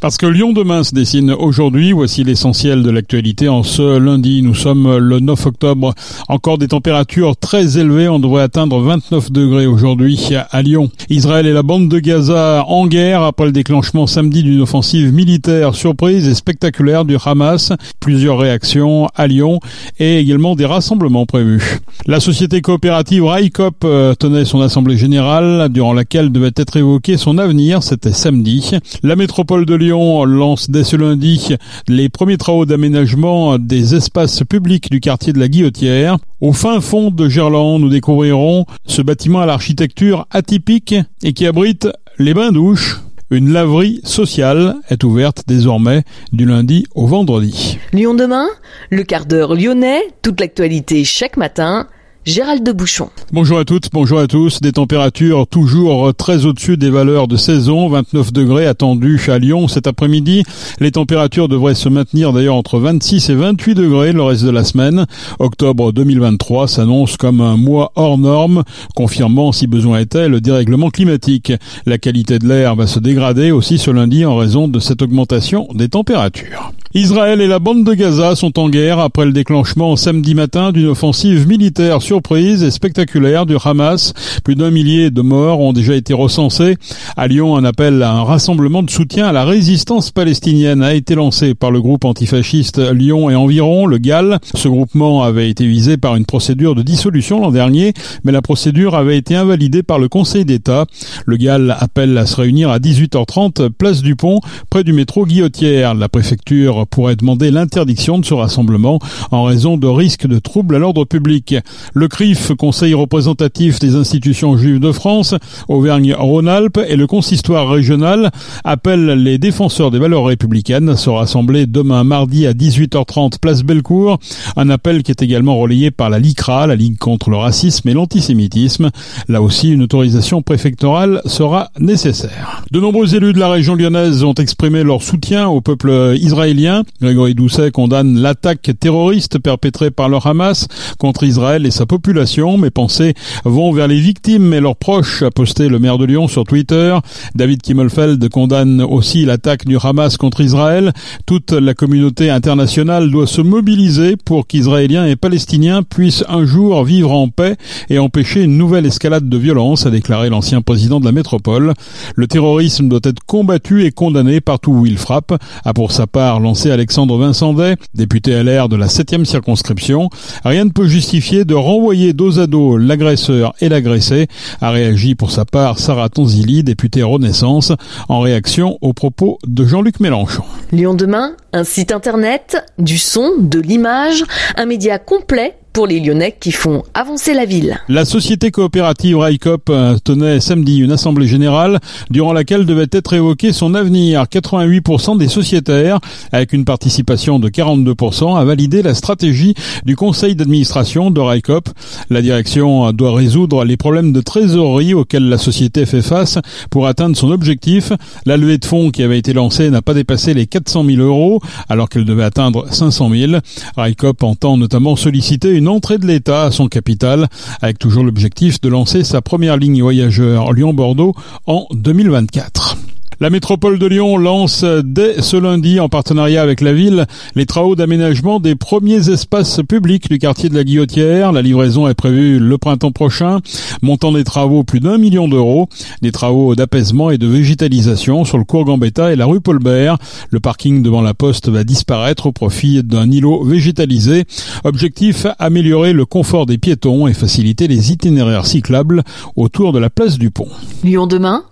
Parce que Lyon demain se dessine aujourd'hui, voici l'essentiel de l'actualité en ce lundi. Nous sommes le 9 octobre. Encore des températures très élevées. On devrait atteindre 29 degrés aujourd'hui à Lyon. Israël et la bande de Gaza en guerre après le déclenchement samedi d'une offensive militaire surprise et spectaculaire du Hamas. Plusieurs réactions à Lyon et également des rassemblements prévus. La société coopérative Raikop euh, tenait son assemblée générale durant laquelle devait être évoqué son avenir. C'était samedi. La métropole de Lyon lance dès ce lundi les premiers travaux d'aménagement des espaces publics du quartier de la Guillotière. Au fin fond de Gerland, nous découvrirons ce bâtiment à l'architecture atypique et qui abrite les bains-douches. Une laverie sociale est ouverte désormais du lundi au vendredi. Lyon demain, le quart d'heure lyonnais, toute l'actualité chaque matin Gérald de Bouchon. Bonjour à toutes, bonjour à tous. Des températures toujours très au-dessus des valeurs de saison. 29 degrés attendus à Lyon cet après-midi. Les températures devraient se maintenir d'ailleurs entre 26 et 28 degrés le reste de la semaine. Octobre 2023 s'annonce comme un mois hors norme, confirmant si besoin était le dérèglement climatique. La qualité de l'air va se dégrader aussi ce lundi en raison de cette augmentation des températures. Israël et la bande de Gaza sont en guerre après le déclenchement samedi matin d'une offensive militaire surprise et spectaculaire du Hamas. Plus d'un millier de morts ont déjà été recensés. À Lyon, un appel à un rassemblement de soutien à la résistance palestinienne a été lancé par le groupe antifasciste Lyon et environ, le GAL. Ce groupement avait été visé par une procédure de dissolution l'an dernier, mais la procédure avait été invalidée par le Conseil d'État. Le GAL appelle à se réunir à 18h30 place du Pont, près du métro Guillotière. La préfecture pourrait demander l'interdiction de ce rassemblement en raison de risques de troubles à l'ordre public. Le CRIF, Conseil représentatif des institutions juives de France, Auvergne-Rhône-Alpes et le consistoire régional appellent les défenseurs des valeurs républicaines à se rassembler demain mardi à 18h30 place Bellecour, un appel qui est également relayé par la LICRA, la Ligue contre le racisme et l'antisémitisme. Là aussi, une autorisation préfectorale sera nécessaire. De nombreux élus de la région lyonnaise ont exprimé leur soutien au peuple israélien Grégory Doucet condamne l'attaque terroriste perpétrée par le Hamas contre Israël et sa population. Mes pensées vont vers les victimes et leurs proches, a posté le maire de Lyon sur Twitter. David Kimmelfeld condamne aussi l'attaque du Hamas contre Israël. Toute la communauté internationale doit se mobiliser pour qu'Israéliens et Palestiniens puissent un jour vivre en paix et empêcher une nouvelle escalade de violence, a déclaré l'ancien président de la métropole. Le terrorisme doit être combattu et condamné partout où il frappe, a pour sa part Alexandre Vincendet, député LR de la 7e circonscription. Rien ne peut justifier de renvoyer dos à dos l'agresseur et l'agressé, a réagi pour sa part Sarah Tonzili, députée Renaissance, en réaction aux propos de Jean-Luc Mélenchon. Lyon demain, un site internet, du son, de l'image, un média complet pour les Lyonnais qui font avancer la ville. La société coopérative Raikop euh, tenait samedi une assemblée générale durant laquelle devait être évoqué son avenir. 88% des sociétaires, avec une participation de 42%, a validé la stratégie du conseil d'administration de Raikop. La direction doit résoudre les problèmes de trésorerie auxquels la société fait face pour atteindre son objectif. La levée de fonds qui avait été lancée n'a pas dépassé les 400 000 euros alors qu'elle devait atteindre 500 000. Raikop entend notamment solliciter une entrée de l'État à son capital, avec toujours l'objectif de lancer sa première ligne voyageur Lyon-Bordeaux en 2024. La métropole de Lyon lance dès ce lundi, en partenariat avec la ville, les travaux d'aménagement des premiers espaces publics du quartier de la Guillotière. La livraison est prévue le printemps prochain. Montant des travaux plus d'un million d'euros. Des travaux d'apaisement et de végétalisation sur le cours Gambetta et la rue Paulbert. Le parking devant la poste va disparaître au profit d'un îlot végétalisé. Objectif, améliorer le confort des piétons et faciliter les itinéraires cyclables autour de la place du pont. Lyon demain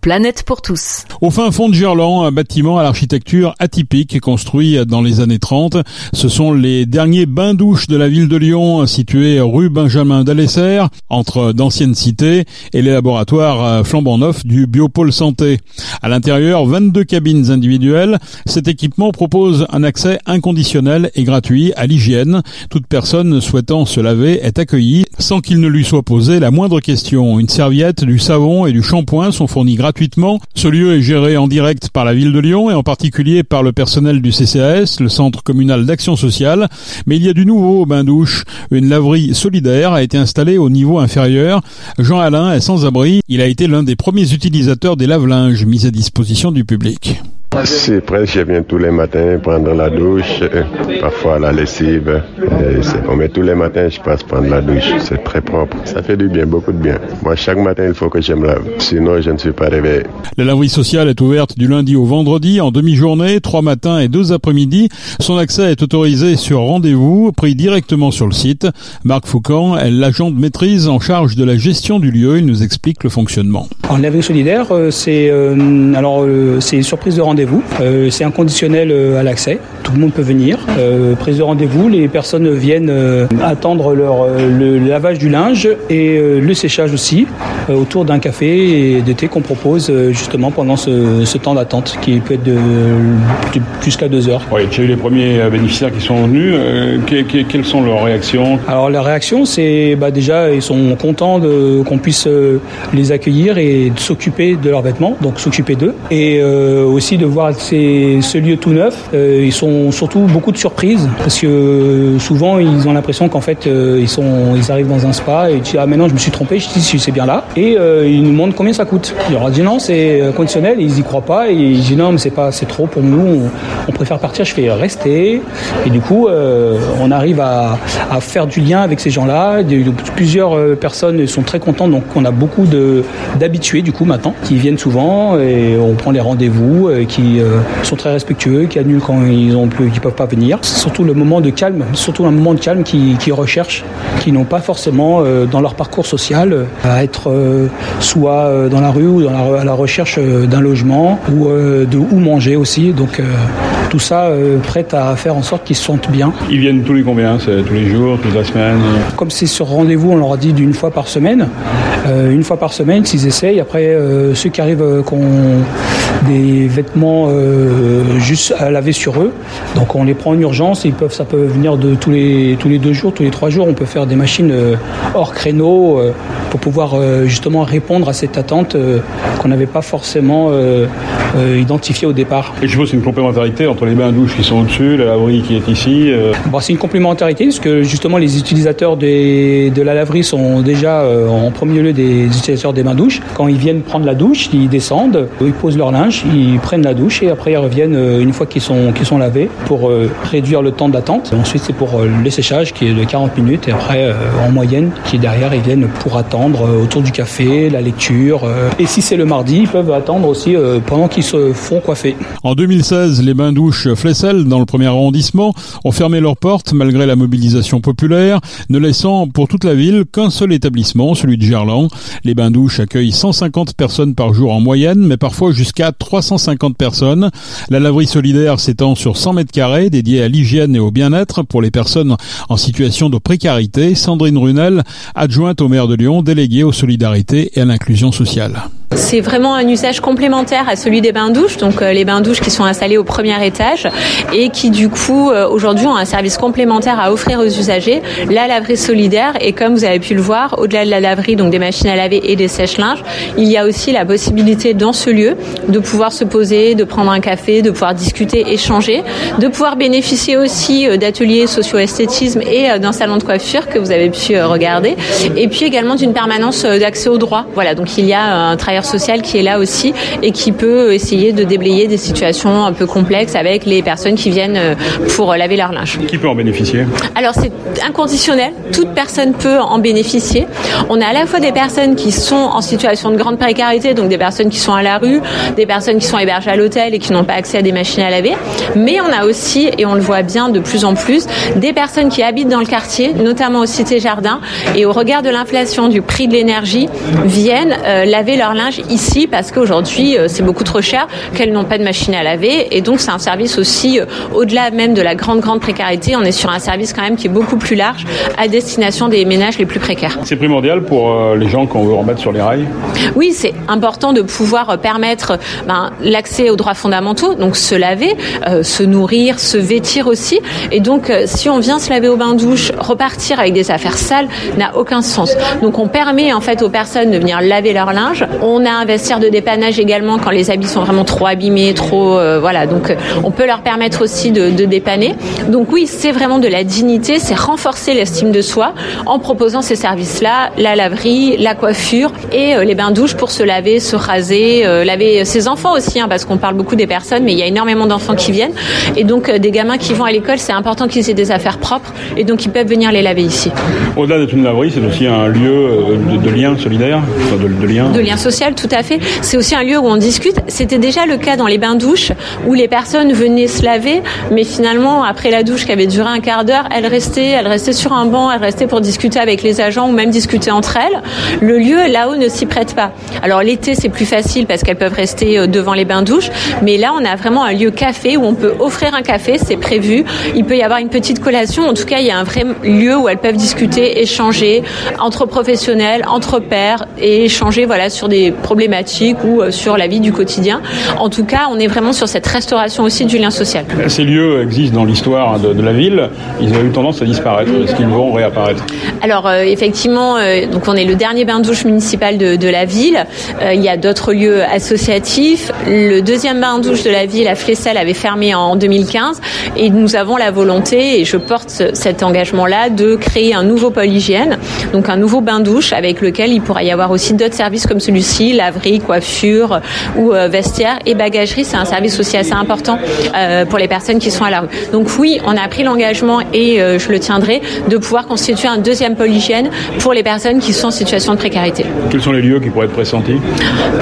Planète pour tous. Au fin fond de Gerland, un bâtiment à l'architecture atypique construit dans les années 30. Ce sont les derniers bains-douches de la ville de Lyon, situés rue Benjamin d'Alesser, entre d'anciennes cités et les laboratoires flambant neufs du Biopôle Santé. À l'intérieur, 22 cabines individuelles. Cet équipement propose un accès inconditionnel et gratuit à l'hygiène. Toute personne souhaitant se laver est accueillie sans qu'il ne lui soit posé la moindre question. Une serviette, du savon et du shampoing sont fournis gratuitement gratuitement. Ce lieu est géré en direct par la ville de Lyon et en particulier par le personnel du CCAS, le Centre communal d'action sociale. Mais il y a du nouveau au bain-douche. Une laverie solidaire a été installée au niveau inférieur. Jean Alain est sans abri. Il a été l'un des premiers utilisateurs des lave-linges mis à disposition du public. C'est presque, je viens tous les matins prendre la douche, parfois la lessive. C'est bon, mais tous les matins, je passe prendre la douche. C'est très propre. Ça fait du bien, beaucoup de bien. Moi, chaque matin, il faut que je me lave. Sinon, je ne suis pas réveillé. La laverie sociale est ouverte du lundi au vendredi en demi-journée, trois matins et deux après-midi. Son accès est autorisé sur rendez-vous, pris directement sur le site. Marc Foucan est l'agent de maîtrise en charge de la gestion du lieu. Il nous explique le fonctionnement. En laverie solidaire, euh, c'est euh, alors euh, c'est surprise de rendez-vous euh, c'est inconditionnel euh, à l'accès. Tout le monde peut venir. Euh, prise de rendez-vous, les personnes viennent attendre leur, le lavage du linge et le séchage aussi autour d'un café et de thé qu'on propose justement pendant ce, temps d'attente qui peut être de, jusqu'à deux heures. Oui, tu as eu les premiers bénéficiaires qui sont venus. quelles sont leurs réactions? Alors la réaction, c'est bah, déjà ils sont contents qu'on puisse les accueillir et s'occuper de leurs vêtements, donc s'occuper d'eux et aussi de voir ce lieu tout neuf, euh, ils sont surtout beaucoup de surprises parce que souvent ils ont l'impression qu'en fait euh, ils sont, ils arrivent dans un spa et ils disent ah maintenant je me suis trompé, je dis c'est bien là et euh, ils nous demandent combien ça coûte. Il leur a dit non c'est conditionnel, ils y croient pas et ils disent non mais c'est pas c'est trop pour nous, on, préfère partir. Je fais rester et du coup on arrive à, à, faire du lien avec ces gens-là. Plusieurs personnes sont très contentes donc on a beaucoup de d'habitués du coup maintenant qui viennent souvent et on prend les rendez-vous qui euh, sont très respectueux, qui annulent quand ils ont plus, qui peuvent pas venir. C'est surtout le moment de calme, surtout un moment de calme qui, qui recherchent, qui n'ont pas forcément euh, dans leur parcours social euh, à être soit dans la rue ou dans la, à la recherche d'un logement ou de où manger aussi. Donc tout ça prête à faire en sorte qu'ils se sentent bien. Ils viennent tous les combien C'est tous les jours, toute la semaine? Comme c'est sur rendez-vous, on leur a dit d'une fois par semaine. Une fois par semaine, s'ils essayent. Après, ceux qui arrivent qui ont des vêtements euh, juste à laver sur eux. Donc on les prend en urgence. ils peuvent, ça peut venir de tous les, tous les deux jours, tous les trois jours. On peut faire des machines euh, hors créneau euh, pour pouvoir justement répondre à cette attente qu'on n'avait pas forcément identifiée au départ. Et je suppose c'est une complémentarité entre les bains douches qui sont au-dessus, la laverie qui est ici. Bon, c'est une complémentarité parce que justement les utilisateurs des, de la laverie sont déjà en premier lieu des utilisateurs des bains douches. Quand ils viennent prendre la douche, ils descendent, ils posent leur linge, ils prennent la douche et après ils reviennent euh, une fois qu'ils sont, sont lavés pour euh, réduire le temps d'attente. Ensuite c'est pour euh, le séchage qui est de 40 minutes et après en moyenne qui derrière ils viennent pour attendre autour du café, la lecture. Et si c'est le mardi, ils peuvent attendre aussi pendant qu'ils se font coiffer. En 2016, les bains-douches Flessel dans le premier arrondissement ont fermé leurs portes malgré la mobilisation populaire, ne laissant pour toute la ville qu'un seul établissement, celui de Gerland. Les bains-douches accueillent 150 personnes par jour en moyenne, mais parfois jusqu'à 350 personnes. La laverie solidaire s'étend sur 100 mètres carrés dédiée à l'hygiène et au bien-être pour les personnes en situation de précarité. Sandrine Runel, adjointe au maire de Lyon, déléguée aux solidarités et à l'inclusion sociale. C'est vraiment un usage complémentaire à celui des bains-douches, donc euh, les bains-douches qui sont installés au premier étage et qui du coup euh, aujourd'hui ont un service complémentaire à offrir aux usagers, la laverie solidaire et comme vous avez pu le voir, au-delà de la laverie, donc des machines à laver et des sèches-linges, il y a aussi la possibilité dans ce lieu de pouvoir se poser, de prendre un café, de pouvoir discuter, échanger, de pouvoir bénéficier aussi euh, d'ateliers socio-esthétisme et d'un salon de coiffure que vous avez pu regarder et puis également d'une permanence d'accès au droit. Voilà, donc il y a un travail social qui est là aussi et qui peut essayer de déblayer des situations un peu complexes avec les personnes qui viennent euh, pour laver leur linge. Qui peut en bénéficier? Alors c'est inconditionnel, toute personne peut en bénéficier. On a à la fois des personnes qui sont en situation de grande précarité, donc des personnes qui sont à la rue, des personnes qui sont hébergées à l'hôtel et qui n'ont pas accès à des machines à laver, mais on a aussi, et on le voit bien de plus en plus, des personnes qui habitent dans le quartier, notamment au Cité Jardin, et au regard de l'inflation du prix de l'énergie, viennent euh, laver leur linge ici parce qu'aujourd'hui euh, c'est beaucoup trop cher, qu'elles n'ont pas de machine à laver et donc c'est un service aussi euh, au-delà même de la grande grande précarité, on est sur un service quand même qui est beaucoup plus large à destination des ménages les plus précaires. C'est primordial pour euh, les gens qu'on veut remettre sur les rails Oui, c'est important de pouvoir permettre ben, l'accès aux droits fondamentaux, donc se laver, se nourrir, se vêtir aussi. Et donc si on vient se laver au bain-douche, repartir avec des affaires sales n'a aucun sens. Donc on permet en fait aux personnes de venir laver leur linge. On On a un vestiaire de dépannage également quand les habits sont vraiment trop abîmés, trop voilà. Donc on peut leur permettre aussi de, de dépanner. Donc oui, c'est vraiment de la dignité, c'est renforcer l'estime de soi en proposant ces services-là, la laverie, la coiffure et les bains douches pour se laver, se raser, laver ses enfants aussi, hein, parce qu'on parle beaucoup des personnes, mais il y a énormément d'enfants qui viennent et donc des gamins qui vont à l'école, c'est important qu'ils aient des affaires propres et donc ils peuvent venir les laver ici. Au-delà d'être une laverie, c'est aussi un lieu euh, de, lien solidaire, de, de, lien. De lien social, tout à fait. C'est aussi un lieu où on discute. C'était déjà le cas dans les bains douches où les personnes venaient se laver, mais finalement après la douche qui avait duré un quart d'heure, elles restaient, elles restaient sur un banc, elles restaient pour discuter avec les agents ou même discuter entre elles. Le lieu là-haut ne s'y prête pas. Alors l'été c'est plus facile parce qu'elles peuvent rester euh, devant les bains douches, mais là on a vraiment un lieu café où on peut offrir un café, c'est prévu. Il peut y avoir une petite collation. En tout cas, il y a un vrai lieu où elles peuvent discuter, échanger entre professionnels, entre pairs et échanger voilà sur des problématiques ou euh, sur la vie du quotidien. En tout cas, on est vraiment sur cette restauration aussi du lien social. Ces lieux existent dans l'histoire de, la ville. Ils ont eu tendance à disparaître. Est-ce qu'ils vont réapparaître? Alors euh, effectivement, euh, donc on est le dernier bain douche municipal de, de la ville. il y a d'autres lieux associatifs. Le deuxième bain douche de la ville à Flessel avait fermé en 2015 et nous avons la volonté et je porte cet engagement-là de créer un nouveau pôle hygiène, donc un nouveau bain douche avec lequel il pourra y avoir aussi d'autres services comme celui-ci, laverie, coiffure ou euh, vestiaire et bagagerie. C'est un service aussi assez important euh, pour les personnes qui sont à la rue. Donc oui, on a pris l'engagement et euh, je le tiendrai de pouvoir constituer un deuxième pôle hygiène pour les personnes qui sont en situation de précarité. Quels sont les lieux qui pourraient être pressentis?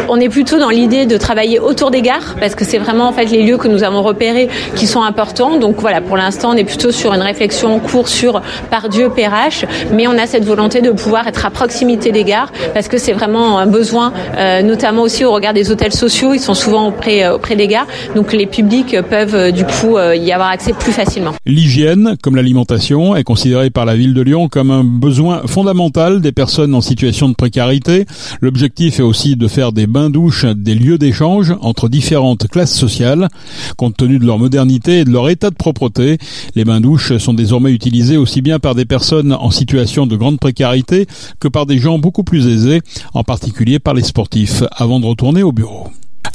On est plutôt dans l'idée de travailler autour des gares parce que c'est vraiment en fait les lieux que nous avons repérés qui sont importants. Donc voilà, pour l'instant, on est plutôt sur une réflexion en cours sur Pardieu, Perrache, mais on a cette volonté de pouvoir être à proximité des gares parce que c'est vraiment un besoin, notamment aussi au regard des hôtels sociaux, ils sont souvent auprès, euh, auprès des gares, donc les publics peuvent euh, du coup y avoir accès plus facilement. L'hygiène, comme l'alimentation, est considérée par la ville de Lyon comme un besoin fondamental des personnes en situation de précarité. L'objectif est aussi de faire des bains-douches des lieux d'échange entre différentes classes sociales. Compte tenu de leur modernité et de leur état de propreté, les bains-douches sont désormais utilisés aussi bien par des personnes en situation de grande précarité que par des gens beaucoup plus aisés, en particulier par les avant de retourner au bureau.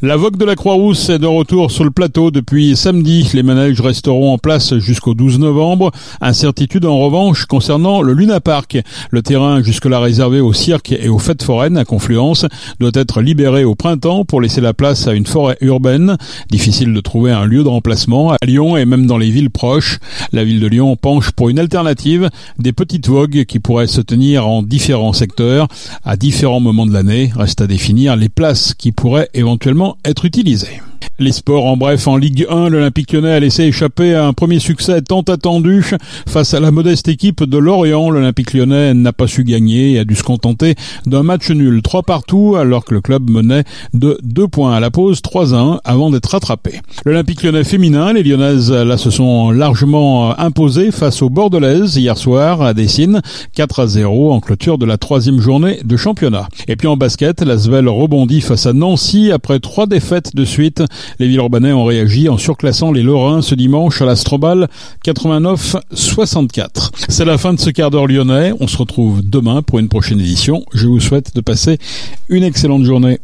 La Vogue de la Croix-Rousse est de retour sur le plateau depuis samedi. Les manèges resteront en place jusqu'au 12 novembre. Incertitude en revanche concernant le Luna Park. Le terrain jusque-là réservé au cirque et aux fêtes foraines à Confluence doit être libéré au printemps pour laisser la place à une forêt urbaine. Difficile de trouver un lieu de remplacement à Lyon et même dans les villes proches. La ville de Lyon penche pour une alternative, des petites vogues qui pourraient se tenir en différents secteurs à différents moments de l'année. Reste à définir les places qui pourraient éventuellement être utilisé. Les sports en bref en Ligue 1, l'Olympique lyonnais a laissé échapper à un premier succès tant attendu face à la modeste équipe de Lorient. L'Olympique lyonnais n'a pas su gagner et a dû se contenter d'un match nul, trois partout, alors que le club menait de deux points à la pause, 3 à 1 avant d'être rattrapé. L'Olympique lyonnais féminin, les lyonnaises là se sont largement imposées face aux Bordelaises hier soir à Dessine, 4 à 0 en clôture de la troisième journée de championnat. Et puis en basket, la Svel rebondit face à Nancy après trois défaites de suite. Les Villeurbanais ont réagi en surclassant les Lorrains ce dimanche à l'Astrobal 89-64. C'est la fin de ce quart d'heure lyonnais. On se retrouve demain pour une prochaine édition. Je vous souhaite de passer une excellente journée.